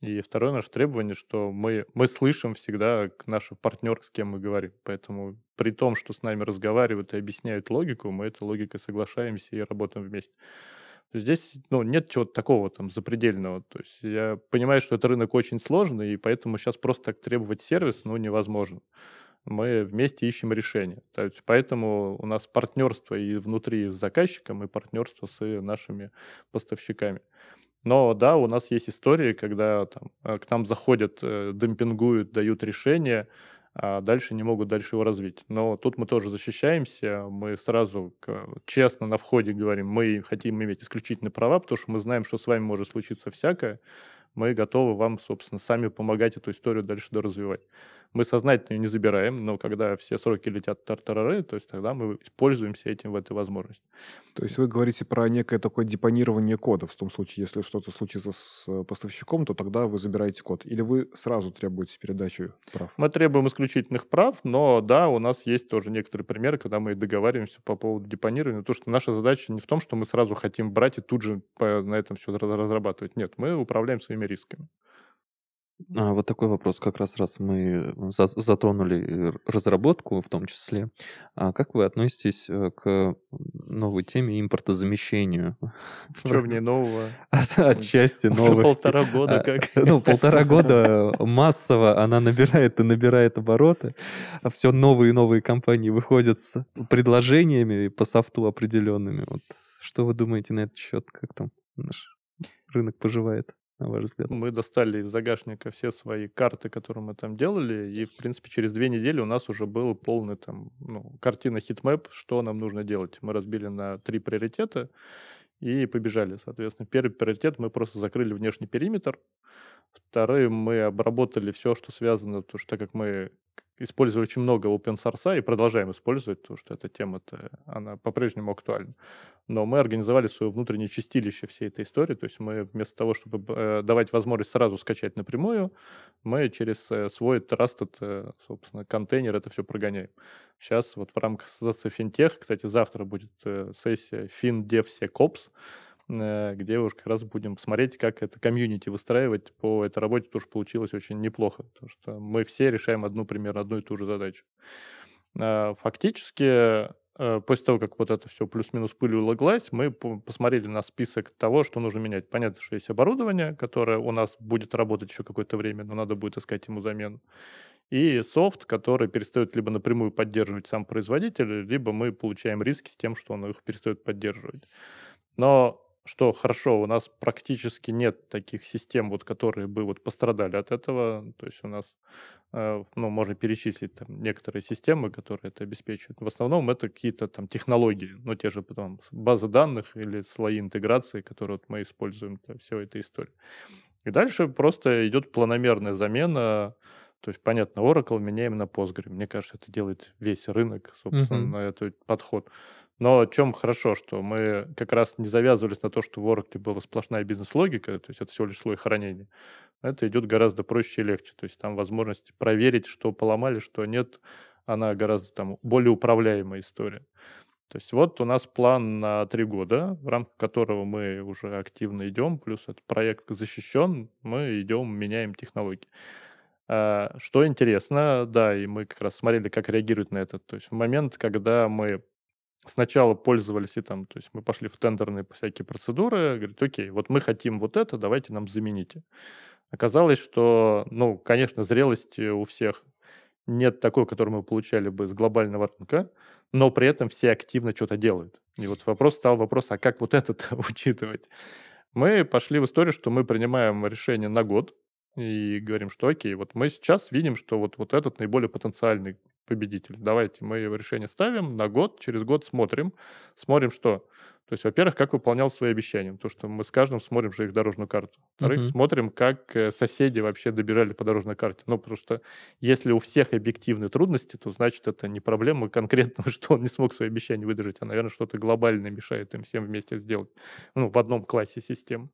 И второе наше требование, что мы, мы слышим всегда наших партнеров, с кем мы говорим. Поэтому при том, что с нами разговаривают и объясняют логику, мы этой логикой соглашаемся и работаем вместе. Здесь ну, нет чего-то такого там запредельного. То есть я понимаю, что это рынок очень сложный, и поэтому сейчас просто так требовать сервис ну, невозможно. Мы вместе ищем решение. То есть поэтому у нас партнерство и внутри с заказчиком, и партнерство с нашими поставщиками. Но да, у нас есть истории, когда там, э, к нам заходят, э, демпингуют, дают решение, а дальше не могут дальше его развить. Но тут мы тоже защищаемся, мы сразу честно на входе говорим, мы хотим иметь исключительные права, потому что мы знаем, что с вами может случиться всякое, мы готовы вам, собственно, сами помогать эту историю дальше доразвивать. Мы сознательно ее не забираем, но когда все сроки летят тартарары, то есть тогда мы пользуемся этим в этой возможности. То есть вы говорите про некое такое депонирование кода в том случае, если что-то случится с поставщиком, то тогда вы забираете код. Или вы сразу требуете передачу прав? Мы требуем исключительных прав, но да, у нас есть тоже некоторые примеры, когда мы договариваемся по поводу депонирования. То, что наша задача не в том, что мы сразу хотим брать и тут же на этом все разрабатывать. Нет, мы управляем своими рисками. А, вот такой вопрос как раз, раз мы за- затронули разработку в том числе. А как вы относитесь э, к новой теме импортозамещению? Что в ней нового? Отчасти новых. полтора года А, как. Ну, полтора года массово она набирает и набирает обороты. А все новые и новые компании выходят с предложениями по софту определенными. Вот что вы думаете на этот счет? Как там наш рынок поживает, на ваш взгляд? Мы достали из загашника все свои карты, которые мы там делали, и, в принципе, через две недели у нас уже был полный там, ну, картина heatmap, что нам нужно делать. Мы разбили на три приоритета и побежали, соответственно. Первый приоритет мы просто закрыли внешний периметр, Вторым мы обработали все, что связано, потому что так как мы использовали очень много open source и продолжаем использовать, потому что эта тема-то, она по-прежнему актуальна. Но мы организовали свое внутреннее чистилище всей этой истории, то есть мы вместо того, чтобы э, давать возможность сразу скачать напрямую, мы через э, свой trusted, э, собственно, контейнер это все прогоняем. Сейчас вот в рамках ассоциации финтех, кстати, завтра будет сессия FinDevSecOps, где уж как раз будем смотреть, как это комьюнити выстраивать по этой работе, тоже получилось очень неплохо, потому что мы все решаем одну примерно одну и ту же задачу. А, Фактически э, после того, как вот это все плюс-минус пыль улеглась, мы посмотрели на список того, что нужно менять. Понятно, что есть оборудование, которое у нас будет работать еще какое-то время, но надо будет искать ему замену. И софт, который перестает либо напрямую поддерживать сам производитель, либо мы получаем риски с тем, что он их перестает поддерживать. Но что хорошо, у нас практически нет таких систем, вот, которые бы вот пострадали от этого. То есть у нас, э, ну, можно перечислить там некоторые системы, которые это обеспечивают. В основном это какие-то там технологии, ну, те же потом базы данных или слои интеграции, которые вот мы используем для всей этой истории. И дальше просто идет планомерная замена то есть, понятно, Oracle меняем на Postgre. Мне кажется, это делает весь рынок, собственно, uh-huh. на этот подход. Но о чем хорошо, что мы как раз не завязывались на то, что в Oracle была сплошная бизнес-логика, то есть это всего лишь слой хранения. Это идет гораздо проще и легче. То есть там возможность проверить, что поломали, что нет, она гораздо там более управляемая история. То есть вот у нас план на три года, в рамках которого мы уже активно идем, плюс этот проект защищен, мы идем, меняем технологии. А, что интересно, да, и мы как раз смотрели, как реагируют на это. То есть в момент, когда мы сначала пользовались и там, то есть мы пошли в тендерные всякие процедуры, говорит, окей, вот мы хотим вот это, давайте нам замените. Оказалось, что, ну, конечно, зрелости у всех нет такой, которую мы получали бы с глобального рынка, но при этом все активно что-то делают. И вот вопрос стал вопрос, а как вот это учитывать? Мы пошли в историю, что мы принимаем решение на год и говорим, что окей, вот мы сейчас видим, что вот, вот этот наиболее потенциальный победитель. Давайте мы его решение ставим на год, через год смотрим, смотрим, что. То есть, во-первых, как выполнял свои обещания. То, что мы с каждым смотрим же их дорожную карту. Во-вторых, uh-huh. смотрим, как э, соседи вообще добежали по дорожной карте. Ну, потому что если у всех объективные трудности, то значит, это не проблема конкретного, что он не смог свои обещания выдержать, а, наверное, что-то глобальное мешает им всем вместе сделать. Ну, в одном классе систем.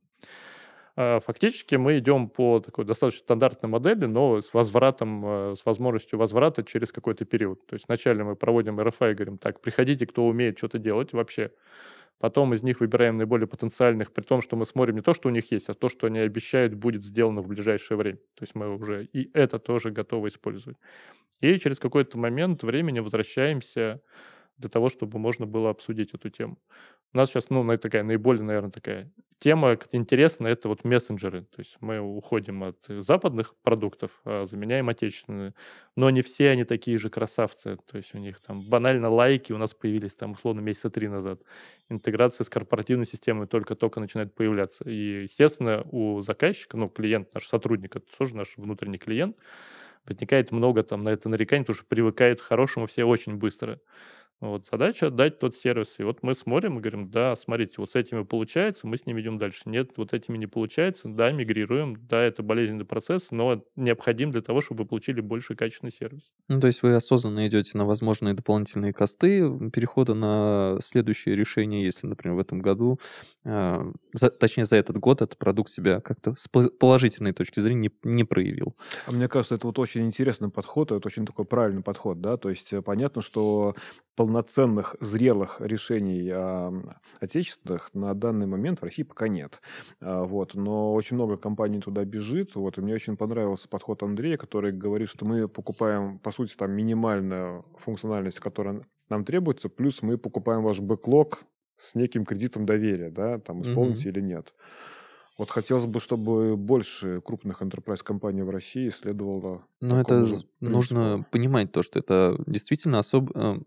А, фактически мы идем по такой достаточно стандартной модели, но с возвратом, э, с возможностью возврата через какой-то период. То есть вначале мы проводим RFI и говорим, так, приходите, кто умеет что-то делать вообще. Потом из них выбираем наиболее потенциальных, при том, что мы смотрим не то, что у них есть, а то, что они обещают, будет сделано в ближайшее время. То есть мы уже и это тоже готовы использовать. И через какой-то момент времени возвращаемся для того, чтобы можно было обсудить эту тему. У нас сейчас, ну, такая наиболее, наверное, такая тема интересная, это вот мессенджеры. То есть мы уходим от западных продуктов, а заменяем отечественные. Но не все они такие же красавцы. То есть у них там банально лайки у нас появились там условно месяца три назад. Интеграция с корпоративной системой только-только начинает появляться. И, естественно, у заказчика, ну, клиент, наш сотрудник, это тоже наш внутренний клиент, возникает много там на это нареканий, потому что привыкают к хорошему все очень быстро. Вот, задача отдать тот сервис. И вот мы смотрим и говорим, да, смотрите, вот с этими получается, мы с ними идем дальше. Нет, вот этими не получается, да, мигрируем, да, это болезненный процесс, но необходим для того, чтобы вы получили больше качественный сервис. Ну, то есть вы осознанно идете на возможные дополнительные косты перехода на следующее решение, если, например, в этом году, э, за, точнее, за этот год этот продукт себя как-то с положительной точки зрения не, не проявил. А мне кажется, это вот очень интересный подход, это очень такой правильный подход, да, то есть э, понятно, что полноценных, зрелых решений а, отечественных на данный момент в России пока нет. А, вот. Но очень много компаний туда бежит. Вот. И мне очень понравился подход Андрея, который говорит, что мы покупаем, по сути, там минимальную функциональность, которая нам требуется, плюс мы покупаем ваш бэклог с неким кредитом доверия, да, там исполните mm-hmm. или нет. Вот хотелось бы, чтобы больше крупных enterprise компаний в России следовало. Но это нужно понимать то, что это действительно особо э,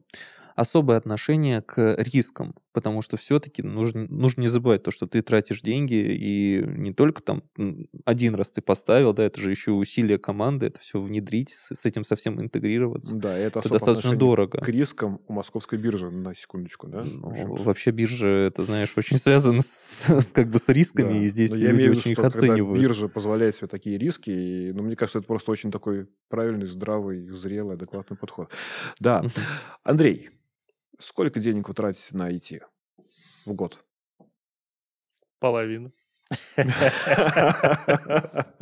особое отношение к рискам, потому что все-таки нужно, нужно не забывать то, что ты тратишь деньги, и не только там один раз ты поставил, да, это же еще усилия команды, это все внедрить, с, с этим совсем интегрироваться. Да, это, это достаточно дорого. К рискам у московской биржи, на секундочку, да? Ну, вообще биржа, это, знаешь, очень связано с, с как бы с рисками, да. и здесь Но люди очень виду, их оценивают. биржа позволяет себе такие риски, и, ну, мне кажется, это просто очень такой правильный, здравый, зрелый, адекватный подход. Да. Андрей, Сколько денег вы тратите на IT в год? Половину.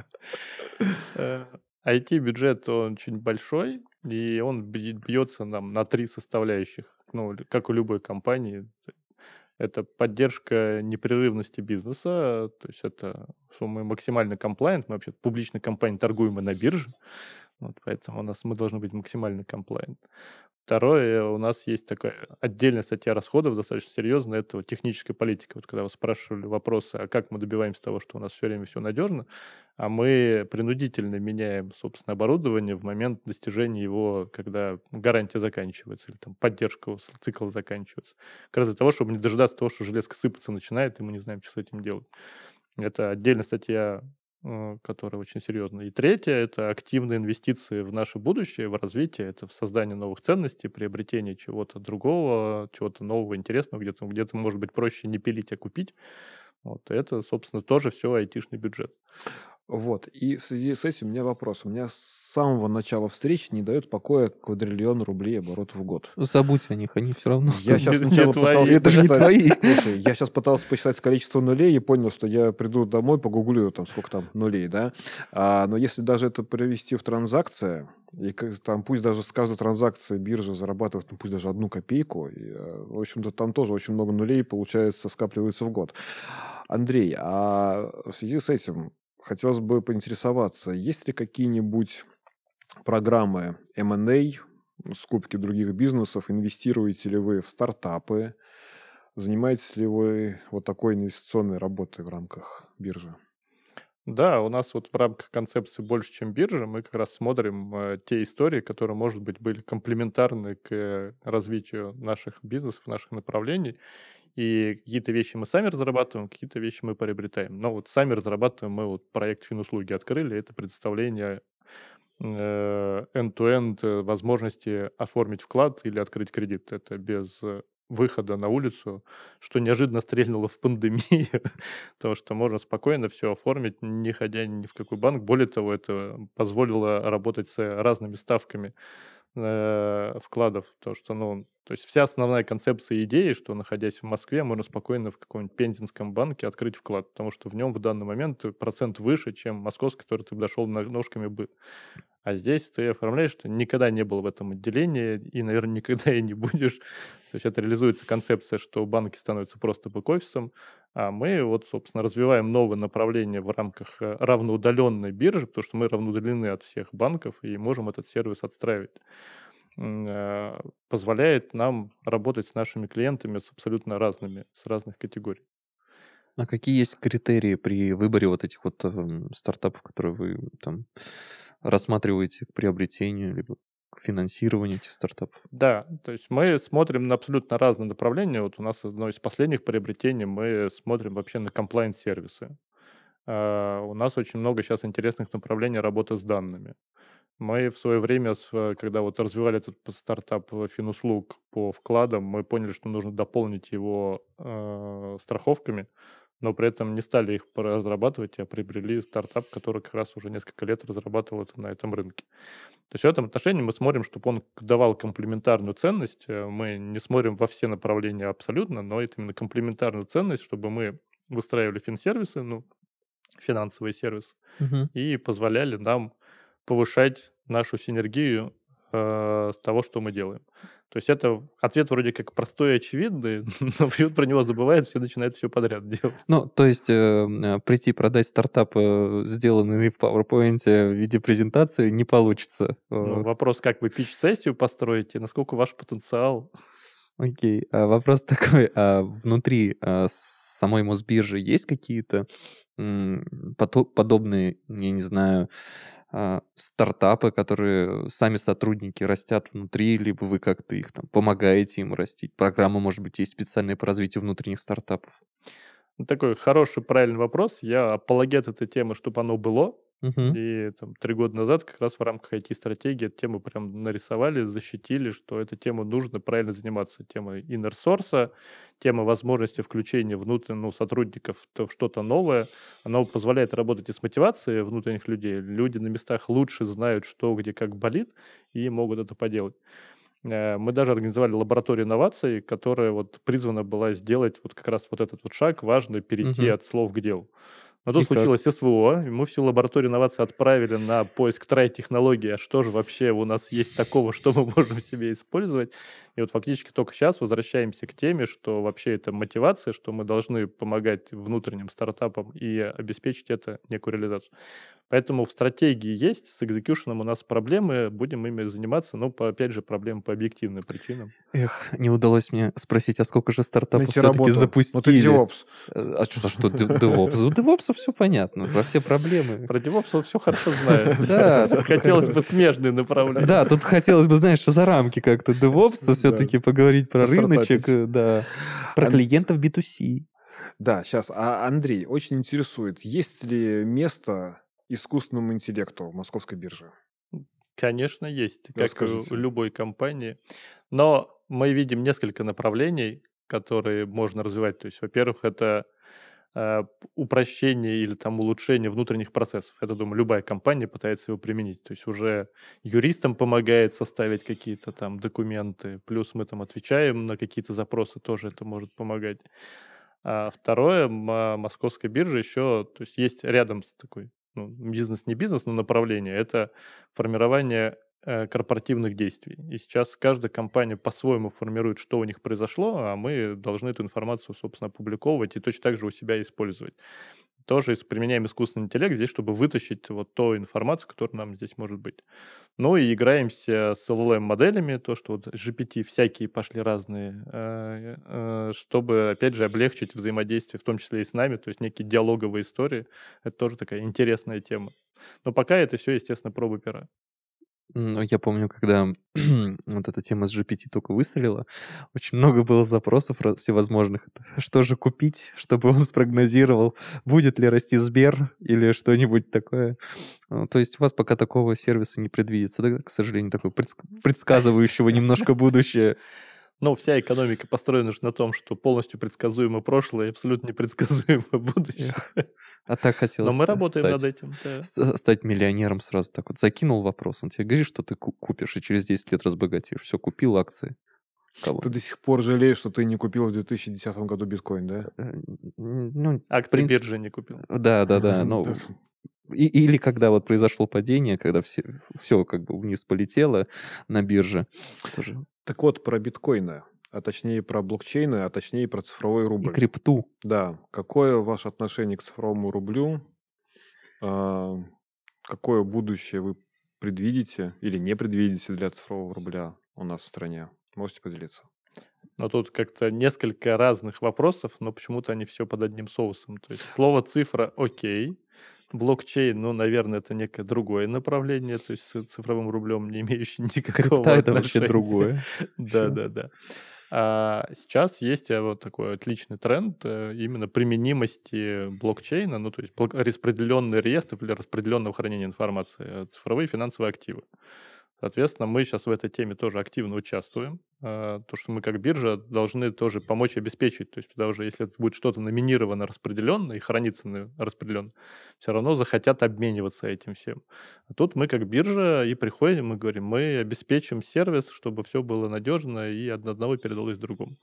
IT-бюджет, он очень большой, и он бьется нам на три составляющих. Ну, как у любой компании. Это поддержка непрерывности бизнеса, то есть это, что мы максимально комплайент, мы вообще публичная компания, торгуем мы на бирже, вот поэтому у нас мы должны быть максимально комплайент. Второе, у нас есть такая отдельная статья расходов, достаточно серьезная, это техническая политика. Вот когда вы спрашивали вопросы, а как мы добиваемся того, что у нас все время все надежно, а мы принудительно меняем, собственно, оборудование в момент достижения его, когда гарантия заканчивается или там поддержка цикла заканчивается. Как раз для того, чтобы не дожидаться того, что железка сыпаться начинает, и мы не знаем, что с этим делать. Это отдельная статья которая очень серьезная. И третье – это активные инвестиции в наше будущее, в развитие, это в создание новых ценностей, приобретение чего-то другого, чего-то нового, интересного, где-то, где-то может быть проще не пилить, а купить. Вот это, собственно, тоже все айтишный бюджет. Вот. И в связи с этим у меня вопрос. У меня с самого начала встречи не дает покоя квадриллион рублей оборотов в год. Забудь о них, они все равно... Я сейчас сначала пытался... Это же не твои. Слушай, я сейчас пытался посчитать количество нулей и понял, что я приду домой, погуглю, там, сколько там нулей, да? А, но если даже это провести в транзакции, и там пусть даже с каждой транзакции биржа зарабатывает, ну, пусть даже одну копейку, и, э, в общем-то, там тоже очень много нулей, получается, скапливается в год. Андрей, а в связи с этим хотелось бы поинтересоваться, есть ли какие-нибудь программы M&A, скупки других бизнесов, инвестируете ли вы в стартапы, занимаетесь ли вы вот такой инвестиционной работой в рамках биржи? Да, у нас вот в рамках концепции «Больше, чем биржа» мы как раз смотрим э, те истории, которые, может быть, были комплементарны к развитию наших бизнесов, наших направлений. И какие-то вещи мы сами разрабатываем, какие-то вещи мы приобретаем. Но вот сами разрабатываем, мы вот проект финуслуги открыли, это представление э, end-to-end э, возможности оформить вклад или открыть кредит. Это без выхода на улицу, что неожиданно стрельнуло в пандемию, потому что можно спокойно все оформить, не ходя ни в какой банк. Более того, это позволило работать с разными ставками э, вкладов, то что, ну, то есть вся основная концепция идеи, что находясь в Москве, можно спокойно в каком-нибудь пензенском банке открыть вклад, потому что в нем в данный момент процент выше, чем московский, который ты дошел ножками бы. А здесь ты оформляешь, что никогда не был в этом отделении и, наверное, никогда и не будешь. То есть это реализуется концепция, что банки становятся просто бэк-офисом, а мы вот, собственно, развиваем новое направление в рамках э, равноудаленной биржи, потому что мы равноудалены от всех банков и можем этот сервис отстраивать э, позволяет нам работать с нашими клиентами с абсолютно разными, с разных категорий. А какие есть критерии при выборе вот этих вот э, стартапов, которые вы там рассматриваете к приобретению либо к финансированию этих стартапов? Да, то есть мы смотрим на абсолютно разные направления. Вот у нас одно из последних приобретений, мы смотрим вообще на комплайн-сервисы. Uh, у нас очень много сейчас интересных направлений работы с данными. Мы в свое время, когда вот развивали этот стартап Финуслуг по вкладам, мы поняли, что нужно дополнить его э, страховками но при этом не стали их разрабатывать, а приобрели стартап, который как раз уже несколько лет разрабатывал это на этом рынке. То есть в этом отношении мы смотрим, чтобы он давал комплементарную ценность. Э, мы не смотрим во все направления абсолютно, но это именно комплементарную ценность, чтобы мы выстраивали финсервисы, ну, финансовые сервисы, угу. и позволяли нам повышать нашу синергию э, того, что мы делаем. То есть это ответ вроде как простой и очевидный, но про него забывают, все начинают все подряд делать. Ну, то есть э, э, прийти продать стартап, э, сделанный в PowerPoint в виде презентации, не получится. Ну, вопрос, как вы пич-сессию построите, насколько ваш потенциал. Окей. А вопрос такой, а внутри а, самой Мосбиржи есть какие-то подобные, я не знаю, а, стартапы, которые сами сотрудники растят внутри, либо вы как-то их там помогаете им растить? Программа, может быть, есть специальная по развитию внутренних стартапов? Такой хороший, правильный вопрос. Я апологет этой темы, чтобы оно было. Угу. И там, три года назад как раз в рамках IT-стратегии эту тему прям нарисовали, защитили, что эта тема нужно правильно заниматься. Тема inner source, тема возможности включения внутренних ну, сотрудников в что-то новое. Она позволяет работать и с мотивацией внутренних людей. Люди на местах лучше знают, что где как болит, и могут это поделать. Э, мы даже организовали лабораторию инноваций, которая вот призвана была сделать вот как раз вот этот вот шаг, важный перейти угу. от слов к делу. Но тут и случилось как? СВО, и мы всю лабораторию инноваций отправили на поиск трай-технологии, а что же вообще у нас есть такого, что мы можем себе использовать. И вот фактически только сейчас возвращаемся к теме, что вообще это мотивация, что мы должны помогать внутренним стартапам и обеспечить это некую реализацию. Поэтому в стратегии есть, с экзекьюшеном у нас проблемы, будем ими заниматься, но, по, опять же, проблемы по объективным причинам. Эх, не удалось мне спросить, а сколько же стартапов все-таки работу. запустили? Вот ты DevOps. Э, А что, что д- DevOps? У DevOps все понятно, про все проблемы. Про DevOps он все хорошо знает. Да. Хотелось бы смежные направления. Да, тут хотелось бы, знаешь, за рамки как-то DevOps все-таки поговорить про рыночек, э, да, про клиентов B2C. Да, сейчас. А Андрей очень интересует, есть ли место искусственному интеллекту в московской бирже? Конечно, есть, как и Расскажите. у любой компании. Но мы видим несколько направлений, которые можно развивать. То есть, во-первых, это э, упрощение или там улучшение внутренних процессов. Это, думаю, любая компания пытается его применить. То есть уже юристам помогает составить какие-то там документы, плюс мы там отвечаем на какие-то запросы, тоже это может помогать. А второе, м- московская биржа еще, то есть есть рядом такой, ну, бизнес не бизнес, но направление, это формирование э, корпоративных действий. И сейчас каждая компания по-своему формирует, что у них произошло, а мы должны эту информацию, собственно, опубликовывать и точно так же у себя использовать. Тоже применяем искусственный интеллект здесь, чтобы вытащить вот ту информацию, которая нам здесь может быть. Ну и играемся с LLM-моделями, то, что вот GPT всякие пошли разные, э, э, чтобы, опять же, облегчить взаимодействие, в том числе и с нами, то есть некие диалоговые истории. Это тоже такая интересная тема. Но пока это все, естественно, пробы пера. Ну, я помню, когда вот эта тема с GPT только выстрелила, очень много было запросов всевозможных. Что же купить, чтобы он спрогнозировал, будет ли расти Сбер или что-нибудь такое. Ну, То есть у вас пока такого сервиса не предвидится, да, к сожалению, предск- предсказывающего немножко будущее. Но вся экономика построена же на том, что полностью предсказуемо прошлое и абсолютно непредсказуемо будущее. А так хотелось Но мы работаем стать, над этим. да. стать миллионером сразу так вот. Закинул вопрос, он тебе говорит, что ты ку- купишь, и через 10 лет разбогатеешь. Все, купил акции. Кого? Ты до сих пор жалеешь, что ты не купил в 2010 году биткоин, да? Э, Ну, Акции принципе, биржи не купил. Да, да, да. Ну, и- или когда вот произошло падение, когда все, все как бы вниз полетело на бирже. Тоже. Так вот, про биткоины, а точнее про блокчейны, а точнее про цифровой И рубль. крипту. Да. Какое ваше отношение к цифровому рублю? А, Какое будущее вы предвидите или не предвидите для цифрового рубля у нас в стране? Можете поделиться? Но тут как-то несколько разных вопросов, но почему-то они все под одним соусом. То есть слово цифра окей, блокчейн, ну, наверное, это некое другое направление, то есть с цифровым рублем не имеющее никакого Крипта это вообще отношения. другое. Да, да, да. А сейчас есть э, вот такой отличный тренд э, именно применимости блокчейна, ну, то есть распределенный реестр для распределенного хранения информации, э, цифровые финансовые активы. Соответственно, мы сейчас в этой теме тоже активно участвуем. А, То, что мы как биржа должны тоже помочь обеспечить. То есть туда уже, если будет что-то номинировано распределенно и хранится распределенно, все равно захотят обмениваться этим всем. А тут мы как биржа и приходим, мы говорим, мы обеспечим сервис, чтобы все было надежно и от одного передалось другому.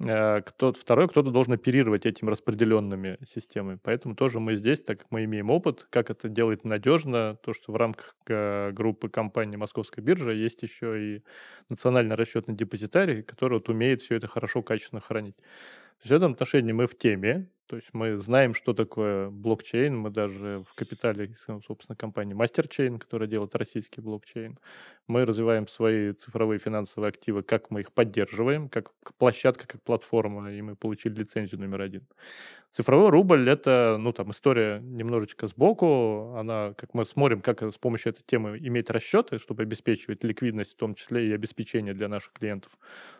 Э, Кто, второй, кто-то должен оперировать этими распределенными системами. Поэтому тоже мы здесь, так как мы имеем опыт, как это делать надежно, то, что в рамках э, группы компании Московская биржа есть еще и национальный расчетный депозитарий, который вот умеет все это хорошо, качественно хранить. То есть в этом отношении мы в теме, то есть мы знаем, что такое блокчейн, мы даже в капитале, собственно, компании MasterChain, которая делает российский блокчейн, мы развиваем свои цифровые финансовые активы, как мы их поддерживаем, как площадка, как платформа, и мы получили лицензию номер один. Цифровой рубль — это, ну, там, история немножечко сбоку, она, как мы смотрим, как с помощью этой темы иметь расчеты, чтобы обеспечивать ликвидность, в том числе и обеспечение для наших клиентов,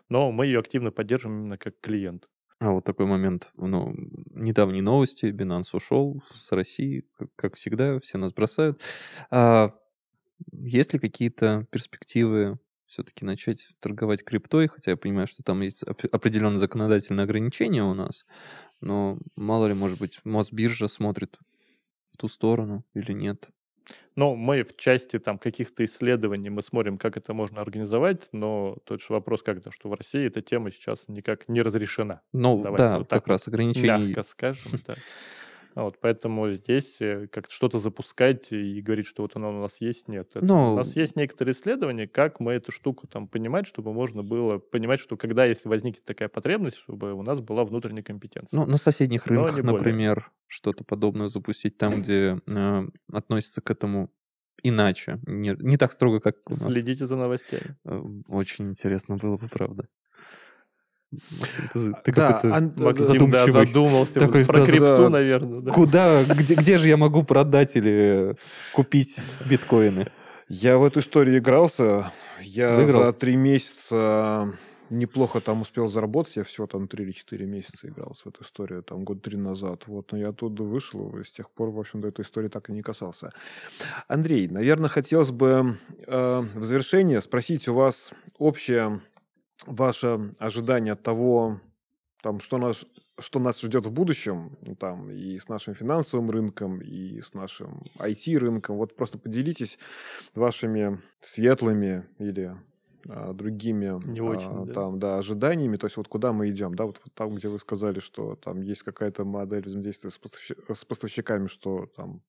но мы ее активно поддерживаем именно как клиент. А вот такой момент. Ну, недавние новости. Binance ушел с России. Как, как всегда, все нас бросают. А есть ли какие-то перспективы все-таки начать торговать криптой? Хотя я понимаю, что там есть оп- определенные законодательные ограничения у нас. Но мало ли, может быть, Мосбиржа смотрит в ту сторону или нет. Ну, мы в части там каких-то исследований мы смотрим, как это можно организовать, но тот же вопрос как-то, что в России эта тема сейчас никак не разрешена. Ну, Давайте да, вот так как раз ограничений. Мягко скажем, да. Вот, поэтому здесь э, как-то что-то запускать и говорить, что вот оно у нас есть, нет. Это Ну, У нас есть некоторые исследования, как мы эту штуку там понимать, чтобы можно было понимать, что когда, если возникнет такая потребность, чтобы у нас была внутренняя компетенция. Ну, на соседних Но рынках, например, что-то подобное запустить там, где э, относятся к этому иначе. Не, не так строго, как у нас. Следите за новостями. Э, Очень интересно было бы, правда. Ты, Да, какой-то ан- Максим, да, задумчивый. задумался Такой про сразу, крипту, да. наверное. да. Куда, где, где же я могу продать или купить биткоины? Я в эту историю игрался. Я Выиграл? за три месяца неплохо там успел заработать. Я всего там три или четыре месяца игрался в эту историю, там год три назад. Вот, но я оттуда вышел, и с тех пор, в общем-то, этой истории так и не касался. Андрей, наверное, хотелось бы э, в завершение спросить у вас общее ваше ожидание от того, там, что нас, что нас ждет в будущем, ну, там, и с нашим финансовым рынком, и с нашим IT-рынком. Вот просто поделитесь вашими светлыми или а, другими Не а, очень, да. там, да, ожиданиями, то есть вот куда мы идем, да, вот, вот там, где вы сказали, что там есть какая-то модель взаимодействия с, поставщи- с поставщиками, что там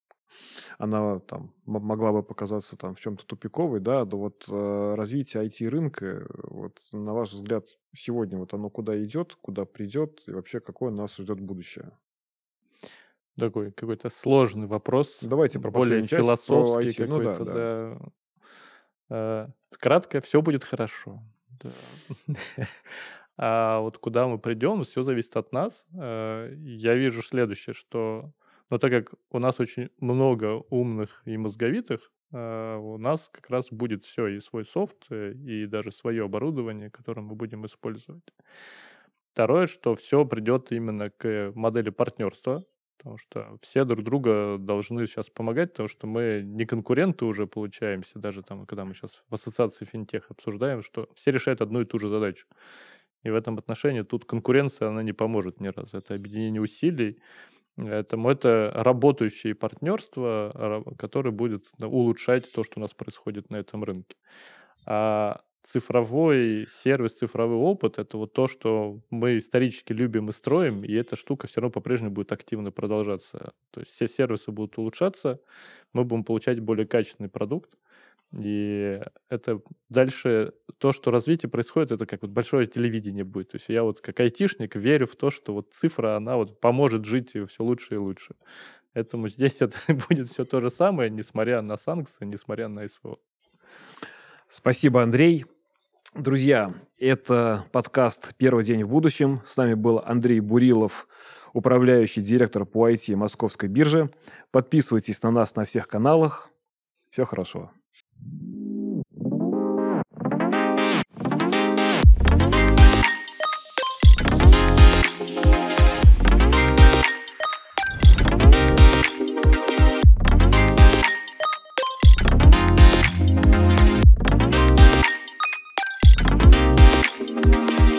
она там могла бы показаться там в чем-то тупиковой, да, да вот э, развитие IT-рынка, вот на ваш взгляд, сегодня вот оно куда идет, куда придет, и вообще какое нас ждет будущее? Такой какой-то сложный вопрос. Давайте про более часть, про философский IT. Ну да, какой-то, да. да. Э, Кратко, все будет хорошо. Да. А вот куда мы придем, все зависит от нас. Э, Я вижу следующее, что, ну, так как у нас очень много умных и мозговитых, э, у нас как раз будет все, и свой софт, э, и даже свое оборудование, которое мы будем использовать. Второе, что все придет именно к модели партнерства, потому что все друг друга должны сейчас помогать, потому что мы не конкуренты уже получаемся, даже там, когда мы сейчас в ассоциации финтех обсуждаем, что все решают одну и ту же задачу. И в этом отношении тут конкуренция, она не поможет ни разу. Это объединение усилий, это, это работающее партнерство, ра- которое будет да, улучшать то, что у нас происходит на этом рынке. А цифровой сервис, цифровой опыт — это вот то, что мы исторически любим и строим, и эта штука все равно по-прежнему будет активно продолжаться. То есть все сервисы будут улучшаться, мы будем получать более качественный продукт, и это дальше то, что развитие происходит, это как вот большое телевидение будет. То есть я вот как айтишник верю в то, что вот цифра, она вот поможет жить все лучше и лучше. Поэтому здесь это будет все то же самое, несмотря на санкции, несмотря на СВО. Спасибо, Андрей. Друзья, это подкаст «Первый день в будущем». С нами был Андрей Бурилов, управляющий директор по IT Московской биржи. Подписывайтесь на нас на всех каналах. Всего хорошего. thank you